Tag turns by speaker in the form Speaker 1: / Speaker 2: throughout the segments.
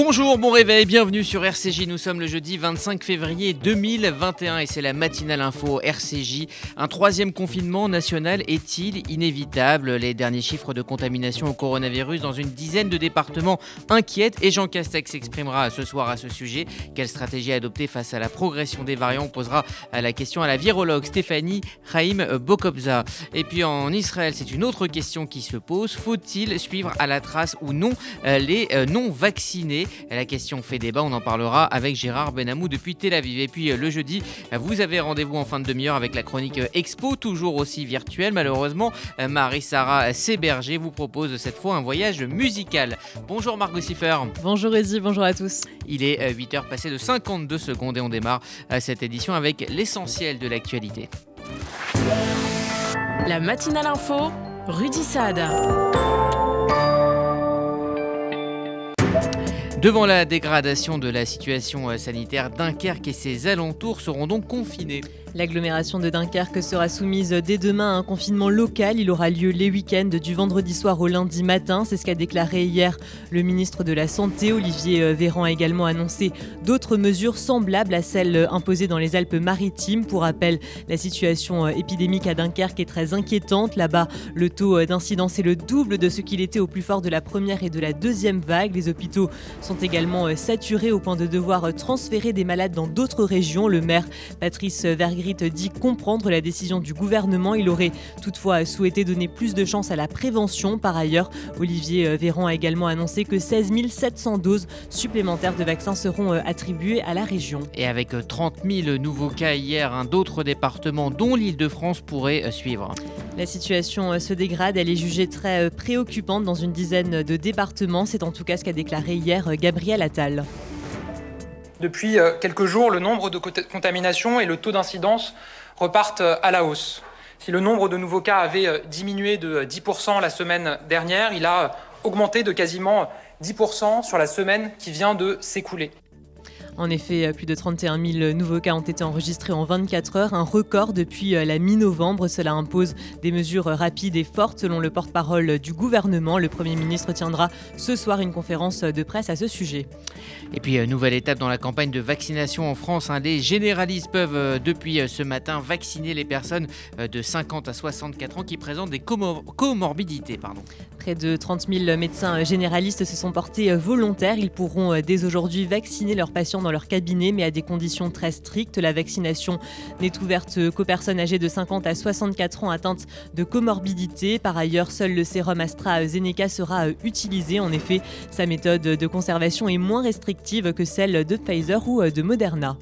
Speaker 1: Bonjour, bon réveil, bienvenue sur RCJ. Nous sommes le jeudi 25 février 2021 et c'est la matinale info RCJ. Un troisième confinement national est-il inévitable? Les derniers chiffres de contamination au coronavirus dans une dizaine de départements inquiètent et Jean Castex s'exprimera ce soir à ce sujet. Quelle stratégie adopter face à la progression des variants? On posera la question à la virologue Stéphanie Chaim Bokobza. Et puis en Israël, c'est une autre question qui se pose. Faut-il suivre à la trace ou non euh, les euh, non-vaccinés? La question fait débat, on en parlera avec Gérard Benamou depuis Tel Aviv. Et puis euh, le jeudi, vous avez rendez-vous en fin de demi-heure avec la chronique Expo, toujours aussi virtuelle. Malheureusement, Marie-Sara Séberger vous propose cette fois un voyage musical. Bonjour Margot Siffer.
Speaker 2: Bonjour Ezi, bonjour à tous.
Speaker 1: Il est 8h passé de 52 secondes et on démarre cette édition avec l'essentiel de l'actualité.
Speaker 3: La matinale info, Rudy Saad.
Speaker 1: Devant la dégradation de la situation sanitaire, Dunkerque et ses alentours seront donc confinés.
Speaker 2: L'agglomération de Dunkerque sera soumise dès demain à un confinement local. Il aura lieu les week-ends du vendredi soir au lundi matin. C'est ce qu'a déclaré hier le ministre de la Santé. Olivier euh, Véran a également annoncé d'autres mesures semblables à celles imposées dans les Alpes-Maritimes. Pour rappel, la situation euh, épidémique à Dunkerque est très inquiétante. Là-bas, le taux euh, d'incidence est le double de ce qu'il était au plus fort de la première et de la deuxième vague. Les hôpitaux sont également saturés au point de devoir transférer des malades dans d'autres régions. Le maire Patrice Dit comprendre la décision du gouvernement. Il aurait toutefois souhaité donner plus de chance à la prévention. Par ailleurs, Olivier euh, Véran a également annoncé que 16 700 doses supplémentaires de vaccins seront euh, attribuées à la région.
Speaker 1: Et avec 30 euh, 000 nouveaux cas hier, d'autres départements, dont l'Île-de-France, pourraient suivre.
Speaker 2: La situation se dégrade, elle est jugée très préoccupante dans une dizaine de départements. C'est en tout cas ce qu'a déclaré hier Gabriel Attal.
Speaker 4: Depuis euh, quelques jours, le nombre de contaminations et le taux d'incidence repartent euh, à la hausse. Si le nombre de nouveaux cas avait euh, diminué de 10% la semaine dernière, il a augmenté de quasiment 10% sur la semaine qui vient de s'écouler.
Speaker 2: En effet, plus de 31 000 nouveaux cas ont été enregistrés en 24 heures, un record depuis euh, la mi-novembre. Cela impose des mesures rapides et fortes selon le porte-parole du gouvernement. Le Premier ministre tiendra ce soir une conférence de presse à ce sujet.
Speaker 1: Et puis, euh, nouvelle étape dans la campagne de vaccination en France. Hein. Les généralistes peuvent euh, depuis ce matin vacciner les personnes de 50 à 64 ans qui présentent des comorbidités. Pardon.
Speaker 2: Près de 30 000 médecins généralistes se sont portés volontaires. Ils pourront dès aujourd'hui vacciner leurs patients dans leur cabinet, mais à des conditions très strictes. La vaccination n'est ouverte qu'aux personnes âgées de 50 à 64 ans atteintes de comorbidité. Par ailleurs, seul le sérum AstraZeneca sera utilisé. En effet, sa méthode de conservation est moins restrictive que celle de Pfizer ou de Moderna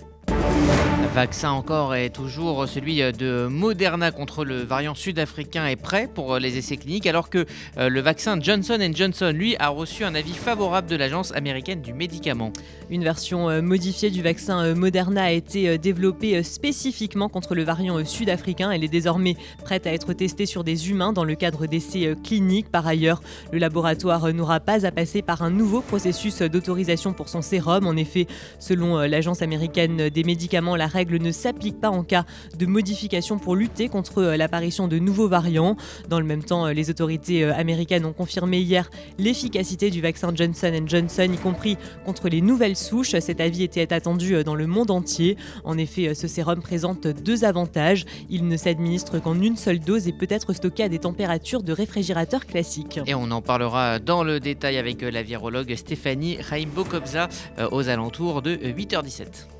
Speaker 1: vaccin encore est toujours celui de Moderna contre le variant sud-africain est prêt pour les essais cliniques alors que euh, le vaccin Johnson Johnson lui a reçu un avis favorable de l'agence américaine du médicament.
Speaker 2: Une version euh, modifiée du vaccin euh, Moderna a été développée spécifiquement contre le variant sud-africain. Elle est désormais prête à être testée sur des humains dans le cadre d'essais cliniques. Par ailleurs, le laboratoire n'aura pas à passer par un nouveau processus d'autorisation pour son sérum. En effet, selon l'agence américaine des médicaments, la règle ne s'applique pas en cas de modification pour lutter contre euh, l'apparition de nouveaux variants. Dans le même temps, euh, les autorités euh, américaines ont confirmé hier l'efficacité du vaccin Johnson Johnson, y compris contre les nouvelles souches. Cet avis était attendu dans le monde entier. En effet, ce sérum présente deux avantages. Il ne s'administre qu'en une seule dose et peut être stocké à des températures de réfrigérateur classique.
Speaker 1: Et on en parlera dans le détail avec la virologue Stéphanie Raimbo-Kobza aux alentours de 8h17.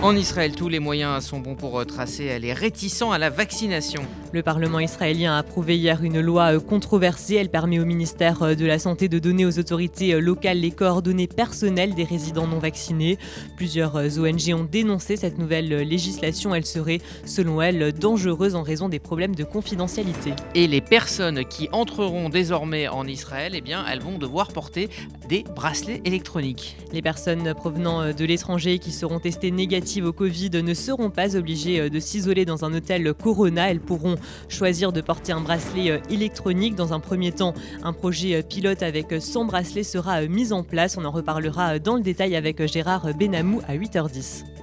Speaker 1: En Israël, tous les moyens sont bons pour euh, tracer les réticents à la vaccination.
Speaker 2: Le Parlement israélien a approuvé hier une loi euh, controversée. Elle permet au ministère euh, de la Santé de donner aux autorités locales les coordonnées personnelles des résidents non vaccinés. Plusieurs ONG ont dénoncé cette nouvelle législation. Elle serait, selon elles, dangereuse en raison des problèmes de confidentialité.
Speaker 1: Et les personnes qui entreront désormais en Israël, eh bien, elles vont devoir porter des bracelets électroniques.
Speaker 2: Les personnes provenant de l'étranger qui seront testées négatives au Covid ne seront pas obligées euh, de s'isoler dans un hôtel Corona. Elles pourront choisir de porter un bracelet euh, électronique. Dans un premier temps, un projet euh, pilote avec 100 bracelets sera mis en place. On en reparlera dans le détail avec Gérard Benamou à 8h10.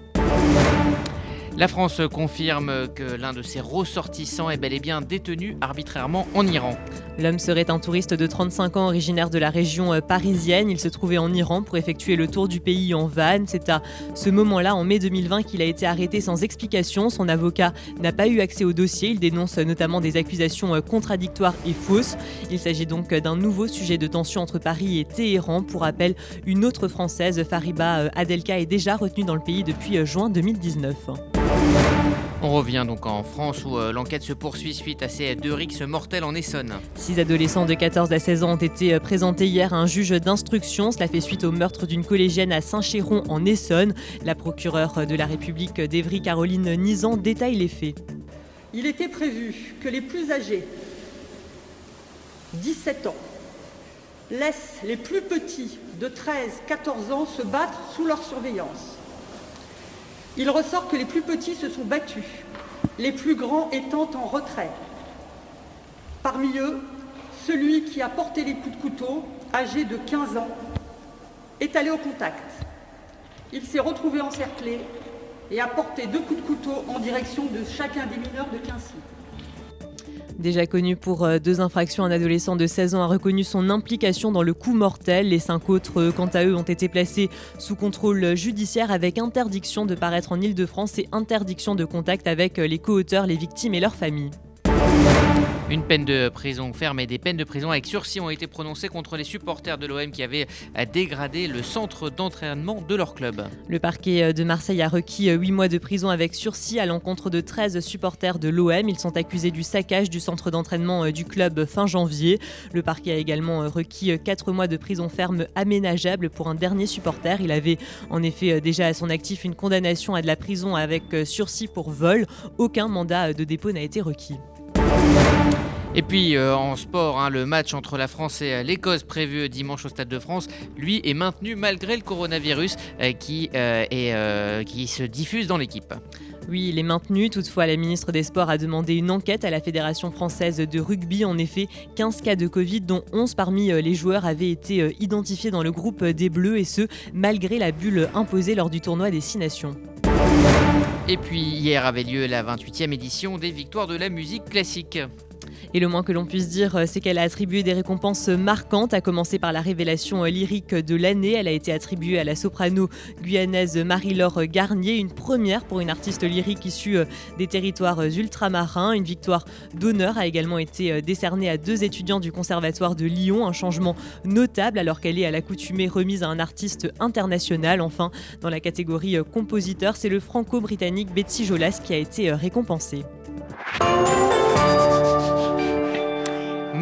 Speaker 1: La France confirme que l'un de ses ressortissants est bel et bien détenu arbitrairement en Iran.
Speaker 2: L'homme serait un touriste de 35 ans originaire de la région euh, parisienne. Il se trouvait en Iran pour effectuer le tour du pays en van. C'est à ce moment-là, en mai 2020, qu'il a été arrêté sans explication. Son avocat n'a pas eu accès au dossier. Il dénonce notamment des accusations euh, contradictoires et fausses. Il s'agit donc d'un nouveau sujet de tension entre Paris et Téhéran. Pour rappel, une autre Française, Fariba euh, Adelka, est déjà retenue dans le pays depuis juin 2019.
Speaker 1: On revient donc en France où euh, l'enquête se poursuit suite à ces deux rixes mortels en Essonne.
Speaker 2: Six adolescents de 14 à 16 ans ont été euh, présentés hier à un juge d'instruction. Cela fait suite au meurtre d'une collégienne à Saint-Chéron en Essonne. La procureure de la République d'Evry, Caroline Nizan, détaille les faits.
Speaker 5: Il était prévu que les plus âgés, 17 ans, laissent les plus petits de 13-14 ans se battre sous leur surveillance. Il ressort que les plus petits se sont battus, les plus grands étant en retrait. Parmi eux, celui qui a porté les coups de couteau, âgé de 15 ans, est allé au contact. Il s'est retrouvé encerclé et a porté deux coups de couteau en direction de chacun des mineurs de 15 ans.
Speaker 2: Déjà connu pour euh, deux infractions, un adolescent de 16 ans a reconnu son implication dans le coup mortel. Les cinq autres, euh, quant à eux, ont été placés sous contrôle judiciaire avec interdiction de paraître en Ile-de-France et interdiction de contact avec euh, les co-auteurs, les victimes et leurs familles.
Speaker 1: Une peine de prison ferme et des peines de prison avec sursis ont été prononcées contre les supporters de l'OM qui avaient dégradé le centre d'entraînement de leur club.
Speaker 2: Le parquet de Marseille a requis 8 mois de prison avec sursis à l'encontre de 13 supporters de l'OM. Ils sont accusés du saccage du centre d'entraînement du club fin janvier. Le parquet a également requis 4 mois de prison ferme aménageable pour un dernier supporter. Il avait en effet déjà à son actif une condamnation à de la prison avec sursis pour vol. Aucun mandat de dépôt n'a été requis.
Speaker 1: Et puis euh, en sport, hein, le match entre la France et euh, l'Écosse prévu dimanche au Stade de France, lui est maintenu malgré le coronavirus euh, qui, qui se diffuse dans l'équipe.
Speaker 2: Oui, il est maintenu. Toutefois, la ministre des Sports a demandé une enquête à la Fédération française de rugby. En effet, 15 cas de Covid, dont 11 parmi les joueurs avaient été identifiés dans le groupe des Bleus, et ce, malgré la bulle imposée lors du tournoi des Six Nations.
Speaker 1: Et puis hier avait lieu la 28e édition des Victoires de la musique classique.
Speaker 2: Et le moins que l'on puisse dire, c'est qu'elle a attribué des récompenses marquantes, à commencer par la révélation lyrique de l'année. Elle a été attribuée à la soprano guyanaise Marie-Laure Garnier, une première pour une artiste lyrique issue des territoires ultramarins. Une victoire d'honneur a également été décernée à deux étudiants du Conservatoire de Lyon, un changement notable alors qu'elle est à l'accoutumée remise à un artiste international. Enfin, dans la catégorie compositeur, c'est le franco-britannique Betsy Jolas qui a été récompensé.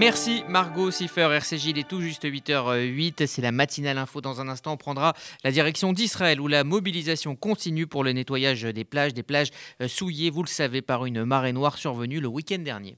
Speaker 1: Merci Margot Siffer, RCJ, il est tout juste 8h08, c'est la matinale info. Dans un instant, on prendra la direction d'Israël où la mobilisation continue pour le nettoyage des plages, des plages euh, souillées, vous le savez, par une marée noire survenue le week-end dernier.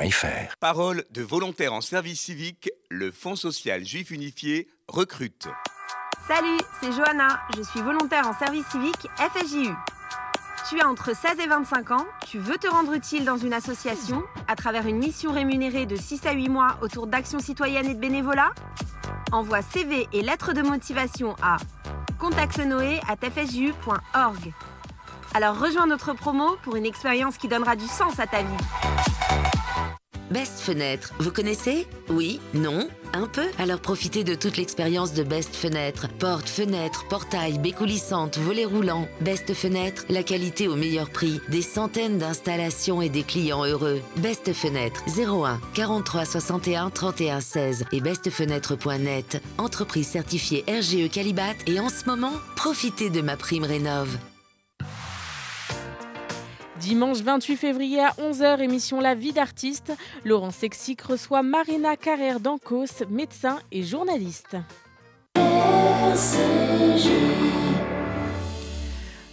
Speaker 6: Parole de volontaires en service civique, le Fonds social juif unifié recrute.
Speaker 7: Salut, c'est Johanna, je suis volontaire en service civique FSJU. Tu as entre 16 et 25 ans, tu veux te rendre utile dans une association à travers une mission rémunérée de 6 à 8 mois autour d'actions citoyennes et de bénévolat? Envoie CV et lettres de motivation à contactnoé@fsju.org. Alors rejoins notre promo pour une expérience qui donnera du sens à ta vie.
Speaker 8: Best Fenêtre, vous connaissez? Oui Non Un peu Alors profitez de toute l'expérience de Best Fenêtre. Porte, fenêtre, portail, baies coulissantes, volets roulants. Best Fenêtre, la qualité au meilleur prix. Des centaines d'installations et des clients heureux. Best Fenêtre, 01 43 61 31 16 et bestfenêtre.net. Entreprise certifiée RGE Calibat et en ce moment, profitez de ma prime rénov'.
Speaker 3: Dimanche 28 février à 11h, émission La vie d'artiste. Laurent Sexic reçoit Marina Carrère d'Ancos, médecin et journaliste.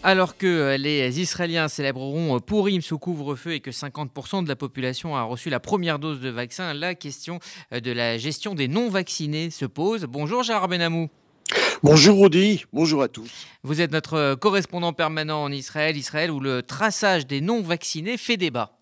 Speaker 1: Alors que les Israéliens célébreront Purim sous couvre-feu et que 50% de la population a reçu la première dose de vaccin, la question de la gestion des non-vaccinés se pose. Bonjour Gérard Benamou.
Speaker 9: Bonjour Audi, bonjour à tous.
Speaker 1: Vous êtes notre correspondant permanent en Israël, Israël où le traçage des non-vaccinés fait débat.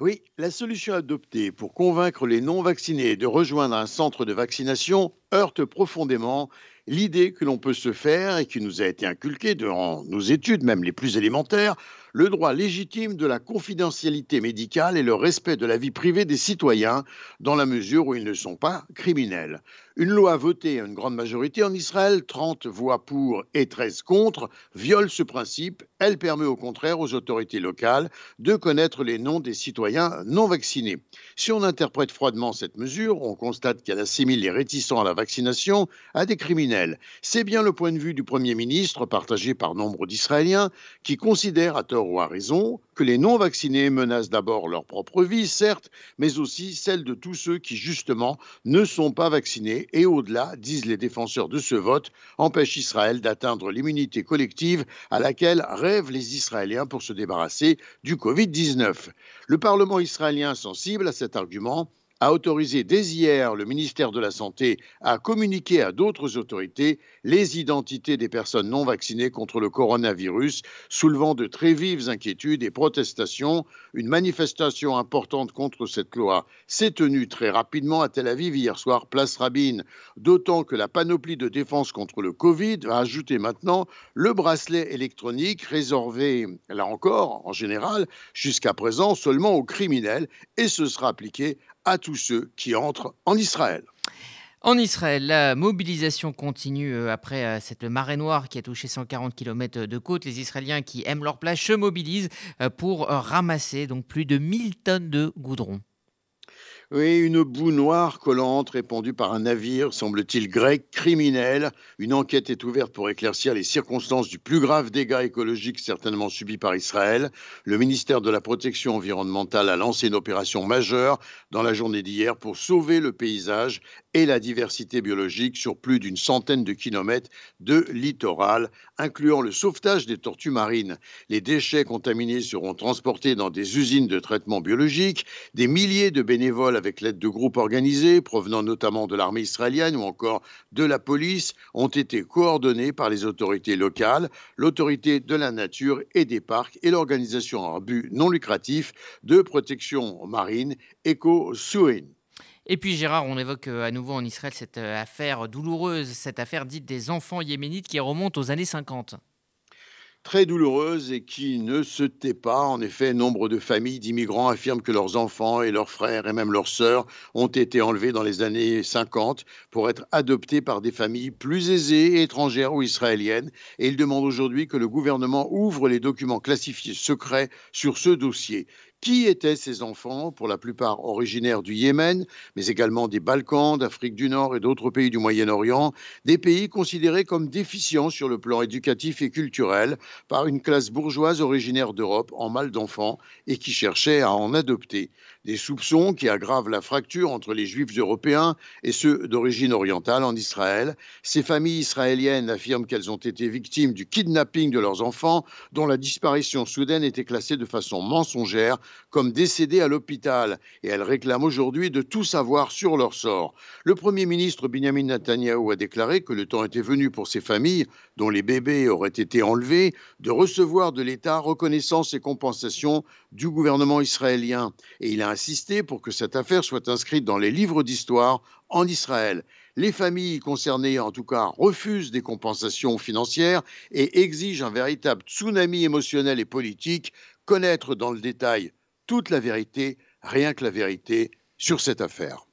Speaker 9: Oui, la solution adoptée pour convaincre les non-vaccinés de rejoindre un centre de vaccination heurte profondément l'idée que l'on peut se faire et qui nous a été inculquée durant nos études, même les plus élémentaires, le droit légitime de la confidentialité médicale et le respect de la vie privée des citoyens dans la mesure où ils ne sont pas criminels. Une loi votée à une grande majorité en Israël, 30 voix pour et 13 contre, viole ce principe. Elle permet au contraire aux autorités locales de connaître les noms des citoyens non vaccinés. Si on interprète froidement cette mesure, on constate qu'elle assimile les réticents à la vaccination à des criminels. C'est bien le point de vue du Premier ministre, partagé par nombre d'Israéliens, qui considèrent à tort ou à raison que les non-vaccinés menacent d'abord leur propre vie, certes, mais aussi celle de tous ceux qui, justement, ne sont pas vaccinés et au-delà, disent les défenseurs de ce vote, empêche Israël d'atteindre l'immunité collective à laquelle rêvent les Israéliens pour se débarrasser du Covid-19. Le Parlement israélien sensible à cet argument a autorisé dès hier le ministère de la Santé à communiquer à d'autres autorités les identités des personnes non vaccinées contre le coronavirus, soulevant de très vives inquiétudes et protestations. Une manifestation importante contre cette loi s'est tenue très rapidement à Tel Aviv hier soir, place Rabin, d'autant que la panoplie de défense contre le Covid va ajouter maintenant le bracelet électronique réservé, là encore, en général, jusqu'à présent seulement aux criminels, et ce sera appliqué à tous ceux qui entrent en Israël.
Speaker 1: En Israël, la mobilisation continue euh, après euh, cette marée noire qui a touché 140 km de côte. Les Israéliens qui aiment leur plage se mobilisent euh, pour ramasser donc plus de 1000 tonnes de goudron.
Speaker 9: Oui, une boue noire collante répandue par un navire, semble-t-il grec, criminel. Une enquête est ouverte pour éclaircir les circonstances du plus grave dégât écologique certainement subi par Israël. Le ministère de la Protection environnementale a lancé une opération majeure dans la journée d'hier pour sauver le paysage et la diversité biologique sur plus d'une centaine de kilomètres de littoral, incluant le sauvetage des tortues marines. Les déchets contaminés seront transportés dans des usines de traitement biologique. Des milliers de bénévoles avec l'aide de groupes organisés, provenant notamment de l'armée israélienne ou encore de la police, ont été coordonnés par les autorités locales, l'autorité de la nature et des parcs et l'organisation à but non lucratif de protection marine EcoSuin.
Speaker 1: Et puis Gérard, on évoque euh, à nouveau en Israël cette euh, affaire douloureuse, cette affaire dite des enfants yéménites qui remonte aux années 50
Speaker 9: très douloureuse et qui ne se tait pas. En effet, nombre de familles d'immigrants affirment que leurs enfants et leurs frères et même leurs sœurs ont été enlevés dans les années 50 pour être adoptés par des familles plus aisées, étrangères ou israéliennes. Et ils demandent aujourd'hui que le gouvernement ouvre les documents classifiés secrets sur ce dossier. Qui étaient ces enfants, pour la plupart originaires du Yémen, mais également des Balkans, d'Afrique du Nord et d'autres pays du Moyen-Orient, des pays considérés comme déficients sur le plan éducatif et culturel par une classe bourgeoise originaire d'Europe en mal d'enfants et qui cherchait à en adopter. Des soupçons qui aggravent la fracture entre les juifs européens et ceux d'origine orientale en Israël. Ces familles israéliennes affirment qu'elles ont été victimes du kidnapping de leurs enfants, dont la disparition soudaine était classée de façon mensongère comme décédés à l'hôpital et elles réclament aujourd'hui de tout savoir sur leur sort. Le Premier ministre Benjamin Netanyahu a déclaré que le temps était venu pour ces familles, dont les bébés auraient été enlevés, de recevoir de l'État reconnaissance et compensation du gouvernement israélien. Et il a insisté pour que cette affaire soit inscrite dans les livres d'histoire en Israël. Les familles concernées, en tout cas, refusent des compensations financières et exigent un véritable tsunami émotionnel et politique, connaître dans le détail toute la vérité, rien que la vérité, sur cette affaire.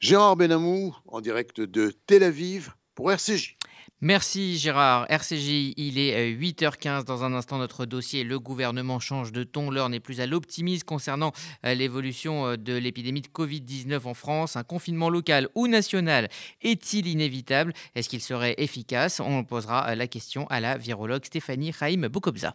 Speaker 9: Gérard Benamou, en direct de Tel Aviv, pour RCJ.
Speaker 1: Merci Gérard. RCJ, il est 8h15. Dans un instant, notre dossier, le gouvernement change de ton. L'heure n'est plus à l'optimisme concernant euh, l'évolution euh, de l'épidémie de Covid-19 en France. Un confinement local ou national est-il inévitable? Est-ce qu'il serait efficace? On posera euh, la question à la virologue Stéphanie Raïm Boukobza.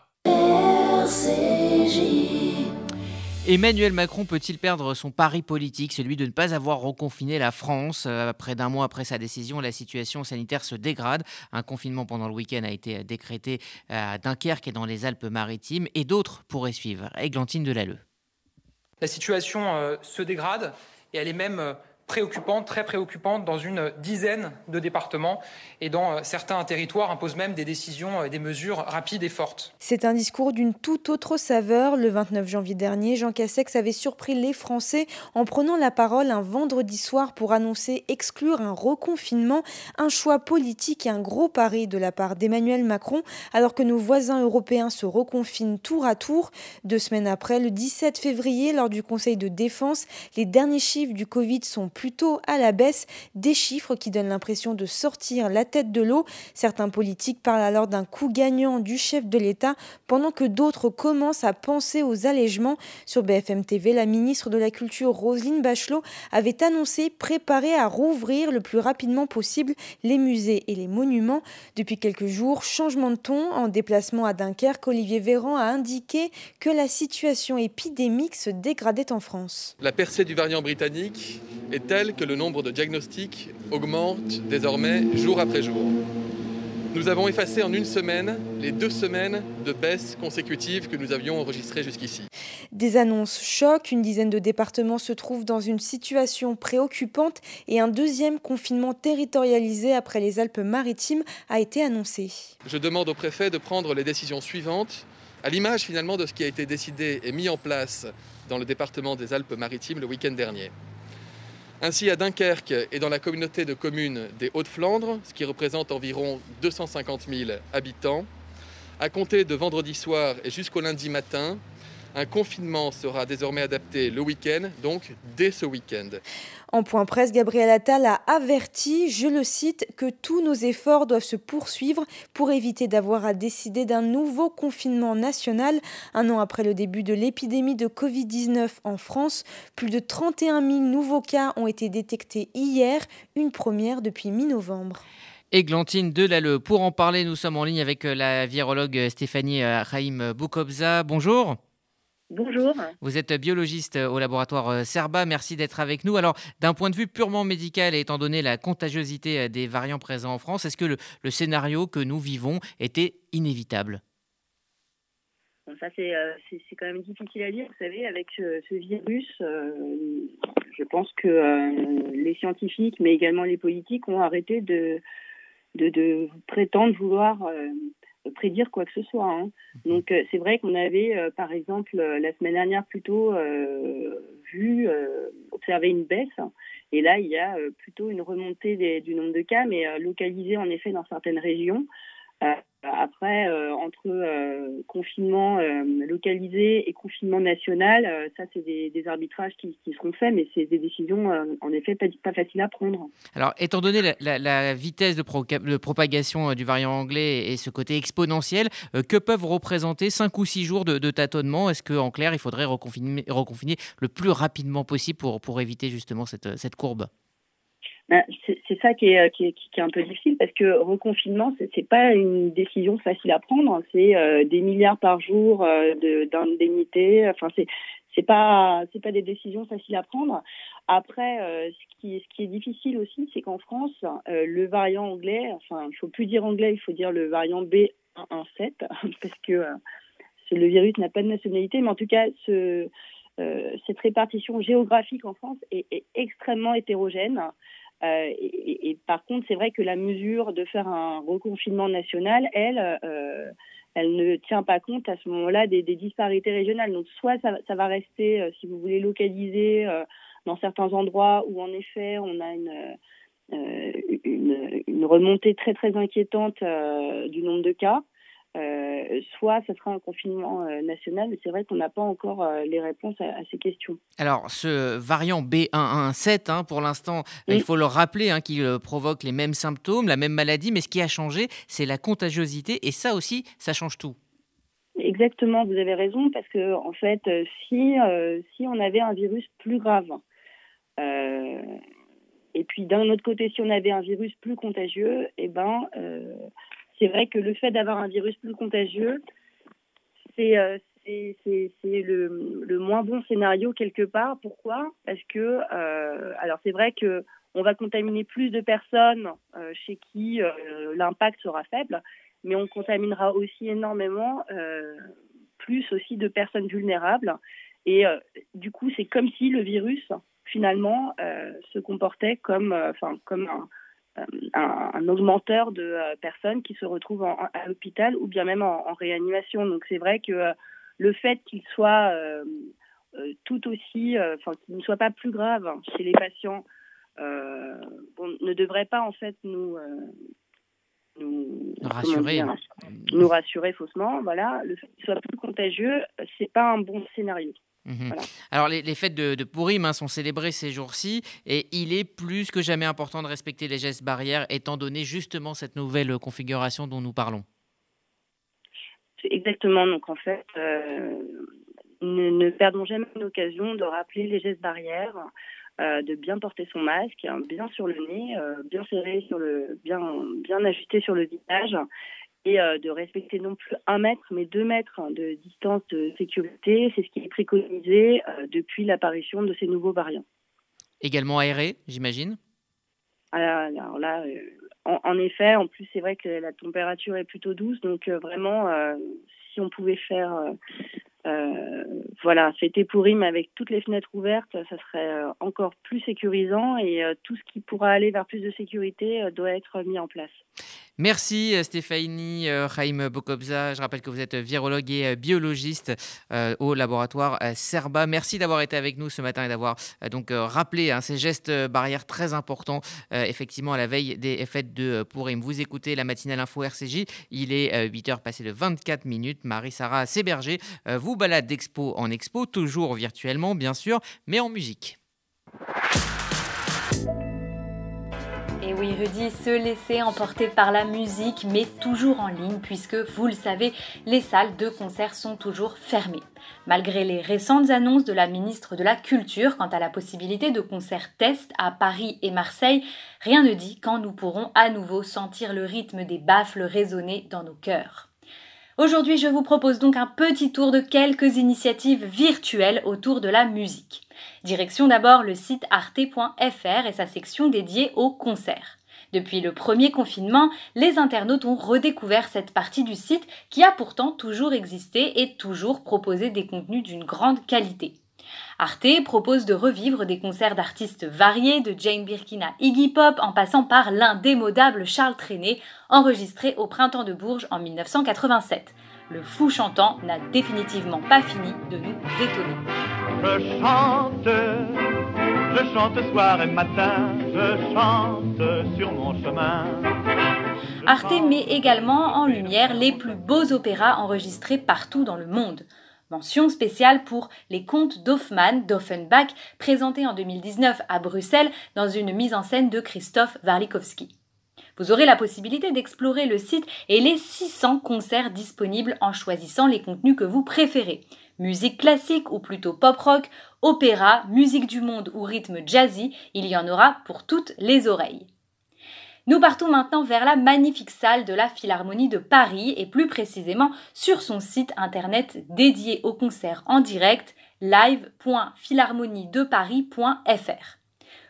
Speaker 1: Emmanuel Macron peut-il perdre son pari politique, celui de ne pas avoir reconfiné la France euh, Près d'un mois après sa décision, la situation sanitaire se dégrade. Un confinement pendant le week-end a été décrété à Dunkerque et dans les Alpes-Maritimes, et d'autres pourraient suivre. Églantine Delalleux.
Speaker 4: La situation euh, se dégrade et elle est même euh, très préoccupante dans une dizaine de départements et dans euh, certains territoires imposent même des décisions et des mesures rapides et fortes.
Speaker 10: C'est un discours d'une toute autre saveur. Le 29 janvier dernier, Jean Cassex avait surpris les Français en prenant la parole un vendredi soir pour annoncer exclure un reconfinement, un choix politique et un gros pari de la part d'Emmanuel Macron, alors que nos voisins européens se reconfinent tour à tour. Deux semaines après, le 17 février, lors du Conseil de défense, les derniers chiffres du Covid sont plutôt à la baisse, des chiffres qui donnent l'impression de sortir la tête de l'eau. Certains politiques parlent alors d'un coup gagnant du chef de l'État, pendant que d'autres commencent à penser aux allègements. Sur BFM TV, la ministre de la Culture, Roselyne Bachelot, avait annoncé préparer à rouvrir le plus rapidement possible les musées et les monuments. Depuis quelques jours, changement de ton. En déplacement à Dunkerque, Olivier Véran a indiqué que la situation épidémique se dégradait en France.
Speaker 11: La percée du variant britannique est telle que le nombre de diagnostics augmente désormais jour après jour. Nous avons effacé en une semaine les deux semaines de baisse consécutives que nous avions enregistrées jusqu'ici.
Speaker 10: Des annonces choquent, une dizaine de départements se trouvent dans une situation préoccupante et un deuxième confinement territorialisé après les Alpes-Maritimes a été annoncé.
Speaker 11: Je demande au préfet de prendre les décisions suivantes, à l'image finalement de ce qui a été décidé et mis en place dans le département des Alpes-Maritimes le week-end dernier. Ainsi, à Dunkerque et dans la communauté de communes des Hauts-de-Flandre, ce qui représente environ 250 000 habitants, à compter de vendredi soir et jusqu'au lundi matin, un confinement sera désormais adapté le week-end, donc dès ce week-end.
Speaker 10: En point presse, Gabriel Attal a averti, je le cite, que tous nos efforts doivent se poursuivre pour éviter d'avoir à décider d'un nouveau confinement national. Un an après le début de l'épidémie de Covid-19 en France, plus de 31 000 nouveaux cas ont été détectés hier, une première depuis mi-novembre.
Speaker 1: Églantine Delalleux. Pour en parler, nous sommes en ligne avec la virologue Stéphanie Raïm Boukobza. Bonjour.
Speaker 12: Bonjour.
Speaker 1: Vous êtes biologiste au laboratoire Cerba. Merci d'être avec nous. Alors, d'un point de vue purement médical, et étant donné la contagiosité des variants présents en France, est-ce que le, le scénario que nous vivons était inévitable?
Speaker 12: Bon, ça, c'est c'est quand même difficile à dire. Vous savez, avec ce, ce virus, euh, je pense que euh, les scientifiques, mais également les politiques, ont arrêté de, de, de prétendre vouloir euh, prédire quoi que ce soit. Hein. Donc, c'est vrai qu'on avait, par exemple, la semaine dernière plutôt vu, observé une baisse. Et là, il y a plutôt une remontée des, du nombre de cas, mais localisée en effet dans certaines régions. Après, euh, entre euh, confinement euh, localisé et confinement national, ça, c'est des, arbitrages qui, seront faits, mais c'est des décisions, en effet, pas, pas, faciles à prendre.
Speaker 1: Alors, étant donné la, vitesse de, pro de, propagation du variant anglais et ce côté exponentiel, que peuvent représenter 5 ou 6 jours de, tâtonnement? Est-ce qu'en clair, il faudrait reconfiner, le plus rapidement possible pour, éviter justement cette courbe?
Speaker 12: Ben, c'est ça qui est, qui, est, un peu difficile parce que reconfinement, c'est pas une décision facile à prendre. C'est euh, des milliards par jour euh, d'indemnités. Enfin, c'est pas des décisions faciles à prendre. Après, euh, ce qui est difficile aussi, c'est qu'en France, euh, le variant anglais, enfin, il faut plus dire anglais, il faut dire le variant B117 parce que euh, le virus n'a pas de nationalité, mais en tout cas, ce, cette répartition géographique en France est extrêmement hétérogène. Euh, et, par contre, c'est vrai que la mesure de faire un reconfinement national, elle, euh, elle ne tient pas compte à ce moment-là des, disparités régionales. Donc, soit ça, va rester, euh, si vous voulez, localisé dans certains endroits où, en effet, on a une, une, une, remontée très, très inquiétante du nombre de cas. Euh, soit ce sera un confinement euh, national, mais c'est vrai qu'on n'a pas encore euh, les réponses à, à, ces questions.
Speaker 1: Alors, ce variant B117, hein, pour l'instant, oui. il faut le rappeler, hein, qu'il provoque les mêmes symptômes, la même maladie, mais ce qui a changé, c'est la contagiosité, et ça aussi, ça change tout.
Speaker 12: Exactement, vous avez raison, parce que en fait, si, si on avait un virus plus grave, et puis d'un autre côté, si on avait un virus plus contagieux, eh ben c'est vrai que le fait d'avoir un virus plus contagieux, c'est euh, le, moins bon scénario quelque part. Pourquoi? Parce que, euh, alors c'est vrai que on va contaminer plus de personnes euh, chez qui l'impact sera faible, mais on contaminera aussi énormément plus aussi de personnes vulnérables. Et du coup, c'est comme si le virus finalement se comportait comme, enfin, comme un, un, un, augmenteur de euh, personnes qui se retrouvent en, à l'hôpital ou bien même en, en réanimation. Donc c'est vrai que euh, le fait qu'il soit euh, euh tout aussi, euh, enfin qu'il ne soit pas plus grave chez les patients, bon, ne devrait pas en fait nous nous
Speaker 1: rassurer,
Speaker 12: dire, nous rassurer faussement. Voilà, le fait qu'il soit plus contagieux, c'est pas un bon scénario.
Speaker 1: Mmh. Voilà. Alors les, les, fêtes de, de Purim hein, sont célébrées ces jours-ci et il est plus que jamais important de respecter les gestes barrières étant donné justement cette nouvelle configuration dont nous parlons.
Speaker 12: Exactement, donc en fait, euh, ne, ne, perdons jamais l'occasion de rappeler les gestes barrières, euh, de bien porter son masque, hein, bien sur le nez, euh, bien serré sur le, bien, bien ajusté sur le visage et euh, de respecter non plus un mètre, mais deux mètres de distance de sécurité. C'est ce qui est préconisé euh, depuis l'apparition de ces nouveaux variants.
Speaker 1: Également aéré, j'imagine?
Speaker 12: Alors, alors, là, euh, en, en, effet, en plus, c'est vrai que la température est plutôt douce, donc euh, vraiment, euh, si on pouvait faire, euh, voilà, fêter Pourim avec toutes les fenêtres ouvertes, ça serait encore plus sécurisant et tout ce qui pourra aller vers plus de sécurité doit être mis en place.
Speaker 1: Merci Stéphanie Chaim Bokobza. Je rappelle que vous êtes virologue et biologiste euh, au laboratoire Serba. Merci d'avoir été avec nous ce matin et d'avoir euh, donc rappelé hein, ces gestes barrières très importants euh, effectivement à la veille des fêtes de Purim. Vous écoutez la matinale info RCJ. Il est 8h passé de 24 minutes. Marie-Sara Séberger vous balade d'expo en expo, toujours virtuellement bien sûr, mais en musique.
Speaker 13: Oui, Rudy, se laisser emporter par la musique, mais toujours en ligne, puisque, vous le savez, les salles de concert sont toujours fermées. Malgré les récentes annonces de la ministre de la Culture quant à la possibilité de concerts test à Paris et Marseille, rien ne dit quand nous pourrons à nouveau sentir le rythme des baffles résonner dans nos cœurs. Aujourd'hui, je vous propose donc un petit tour de quelques initiatives virtuelles autour de la musique. Direction d'abord le site arte.fr et sa section dédiée aux concerts. Depuis le premier confinement, les internautes ont redécouvert cette partie du site qui a pourtant toujours existé et toujours proposé des contenus d'une grande qualité. Arte propose de revivre des concerts d'artistes variés, de Jane Birkin à Iggy Pop, en passant par l'indémodable Charles Trenet, enregistré au Printemps de Bourges en 1987. Le fou chantant n'a définitivement pas fini de nous étonner.
Speaker 14: Je chante, je chante soir et matin, je chante sur mon chemin.
Speaker 13: Arte met également en lumière les plus beaux opéras enregistrés partout dans le monde. Mention spéciale pour les contes d'Hoffmann d'Offenbach, présentés en 2019 à Bruxelles dans une mise en scène de Christophe Warlikowski. Vous aurez la possibilité d'explorer le site et les 600 concerts disponibles en choisissant les contenus que vous préférez. Musique classique ou plutôt pop-rock, opéra, musique du monde ou rythme jazzy, il y en aura pour toutes les oreilles. Nous partons maintenant vers la magnifique salle de la Philharmonie de Paris et plus précisément sur son site internet dédié aux concerts en direct live.philharmoniedeparis.fr.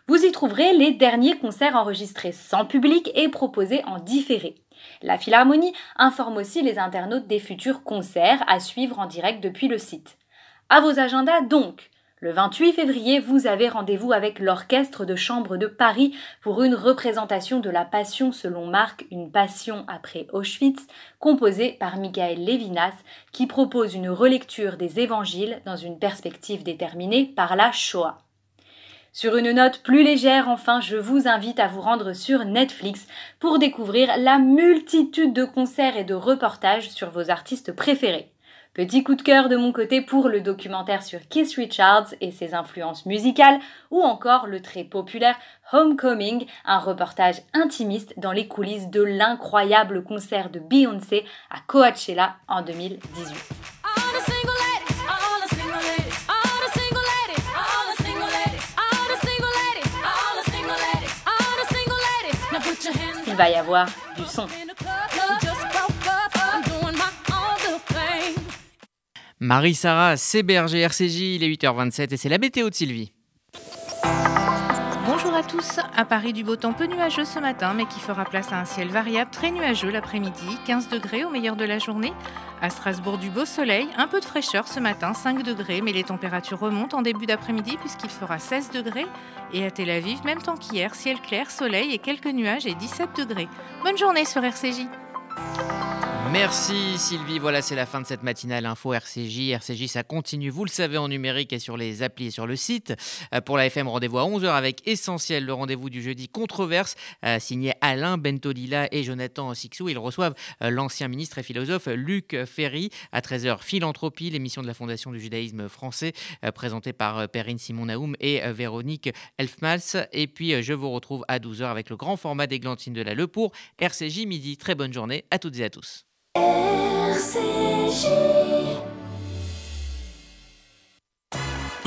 Speaker 13: Vous y trouverez les derniers concerts enregistrés sans public et proposés en différé. La Philharmonie informe aussi les internautes des futurs concerts à suivre en direct depuis le site. À vos agendas donc le 28 février, vous avez rendez-vous avec l'Orchestre de Chambre de Paris pour une représentation de la Passion selon Marc, une passion après Auschwitz, composée par Michael Levinas, qui propose une relecture des évangiles dans une perspective déterminée par la Shoah. Sur une note plus légère, enfin, je vous invite à vous rendre sur Netflix pour découvrir la multitude de concerts et de reportages sur vos artistes préférés. Petit coup de cœur de mon côté pour le documentaire sur Keith Richards et ses influences musicales, ou encore le très populaire Homecoming, un reportage intimiste dans les coulisses de l'incroyable concert de Beyoncé à Coachella en 2018. Il va y avoir du son.
Speaker 1: Marie-Sara Séberger, RCJ, il est 8h27 et c'est la météo de Sylvie.
Speaker 15: À tous. À Paris, du beau temps peu nuageux ce matin, mais qui fera place à un ciel variable très nuageux l'après-midi, 15 degrés au meilleur de la journée. À Strasbourg, du beau soleil, un peu de fraîcheur ce matin, 5 degrés, mais les températures remontent en début d'après-midi puisqu'il fera 16 degrés. Et à Tel Aviv, même temps qu'hier, ciel clair, soleil et quelques nuages et 17 degrés. Bonne journée sur RCJ.
Speaker 1: Merci Sylvie, voilà c'est la fin de cette matinale info RCJ. RCJ ça continue, vous le savez, en numérique et sur les applis et sur le site. Euh, pour la FM, rendez-vous à 11h avec Essentiel, le rendez-vous du jeudi controverse, euh, signé Alain Bentolila et Jonathan Sixou. Ils reçoivent euh, l'ancien ministre et philosophe Luc Ferry. À 13h, Philanthropie, l'émission de la Fondation du judaïsme français, présentée par Perrine Simon-Naoum et Véronique Elfmals. Et puis je vous retrouve à 12h avec le grand format d'Églantine de la Le pour RCJ midi. Très bonne journée à toutes et à tous.
Speaker 16: RCJ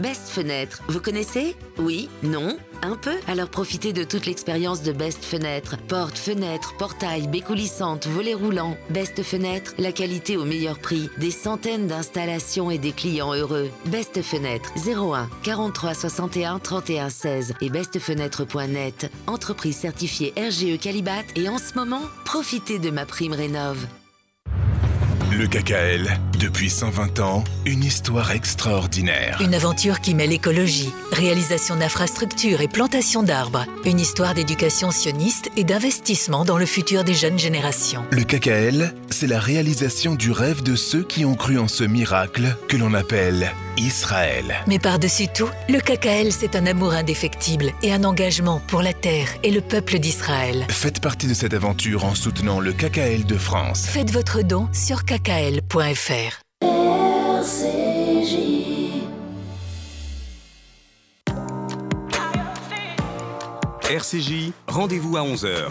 Speaker 8: Best Fenêtre, vous connaissez? Oui? Non? Un peu? Alors profitez de toute l'expérience de Best Fenêtre. Porte, fenêtre, portail, baies coulissantes, volets roulants. Best Fenêtre, la qualité au meilleur prix. Des centaines d'installations et des clients heureux. Best Fenêtre, 01 43 61 31 16 et bestfenêtre.net. Entreprise certifiée RGE Calibat et en ce moment, profitez de ma prime rénov'.
Speaker 17: Le KKL, depuis 120 ans, une histoire extraordinaire.
Speaker 18: Une aventure qui mêle écologie, réalisation d'infrastructures et plantation d'arbres. Une histoire d'éducation sioniste et d'investissement dans le futur des jeunes générations.
Speaker 17: Le KKL, c'est la réalisation du rêve de ceux qui ont cru en ce miracle que l'on appelle Israël.
Speaker 18: Mais par-dessus tout, le KKL, c'est un amour indéfectible et un engagement pour la terre et le peuple d'Israël.
Speaker 17: Faites partie de cette aventure en soutenant le KKL de France.
Speaker 18: Faites votre don sur kkl.fr.
Speaker 19: RCJ.
Speaker 6: RCJ, rendez-vous à 11h.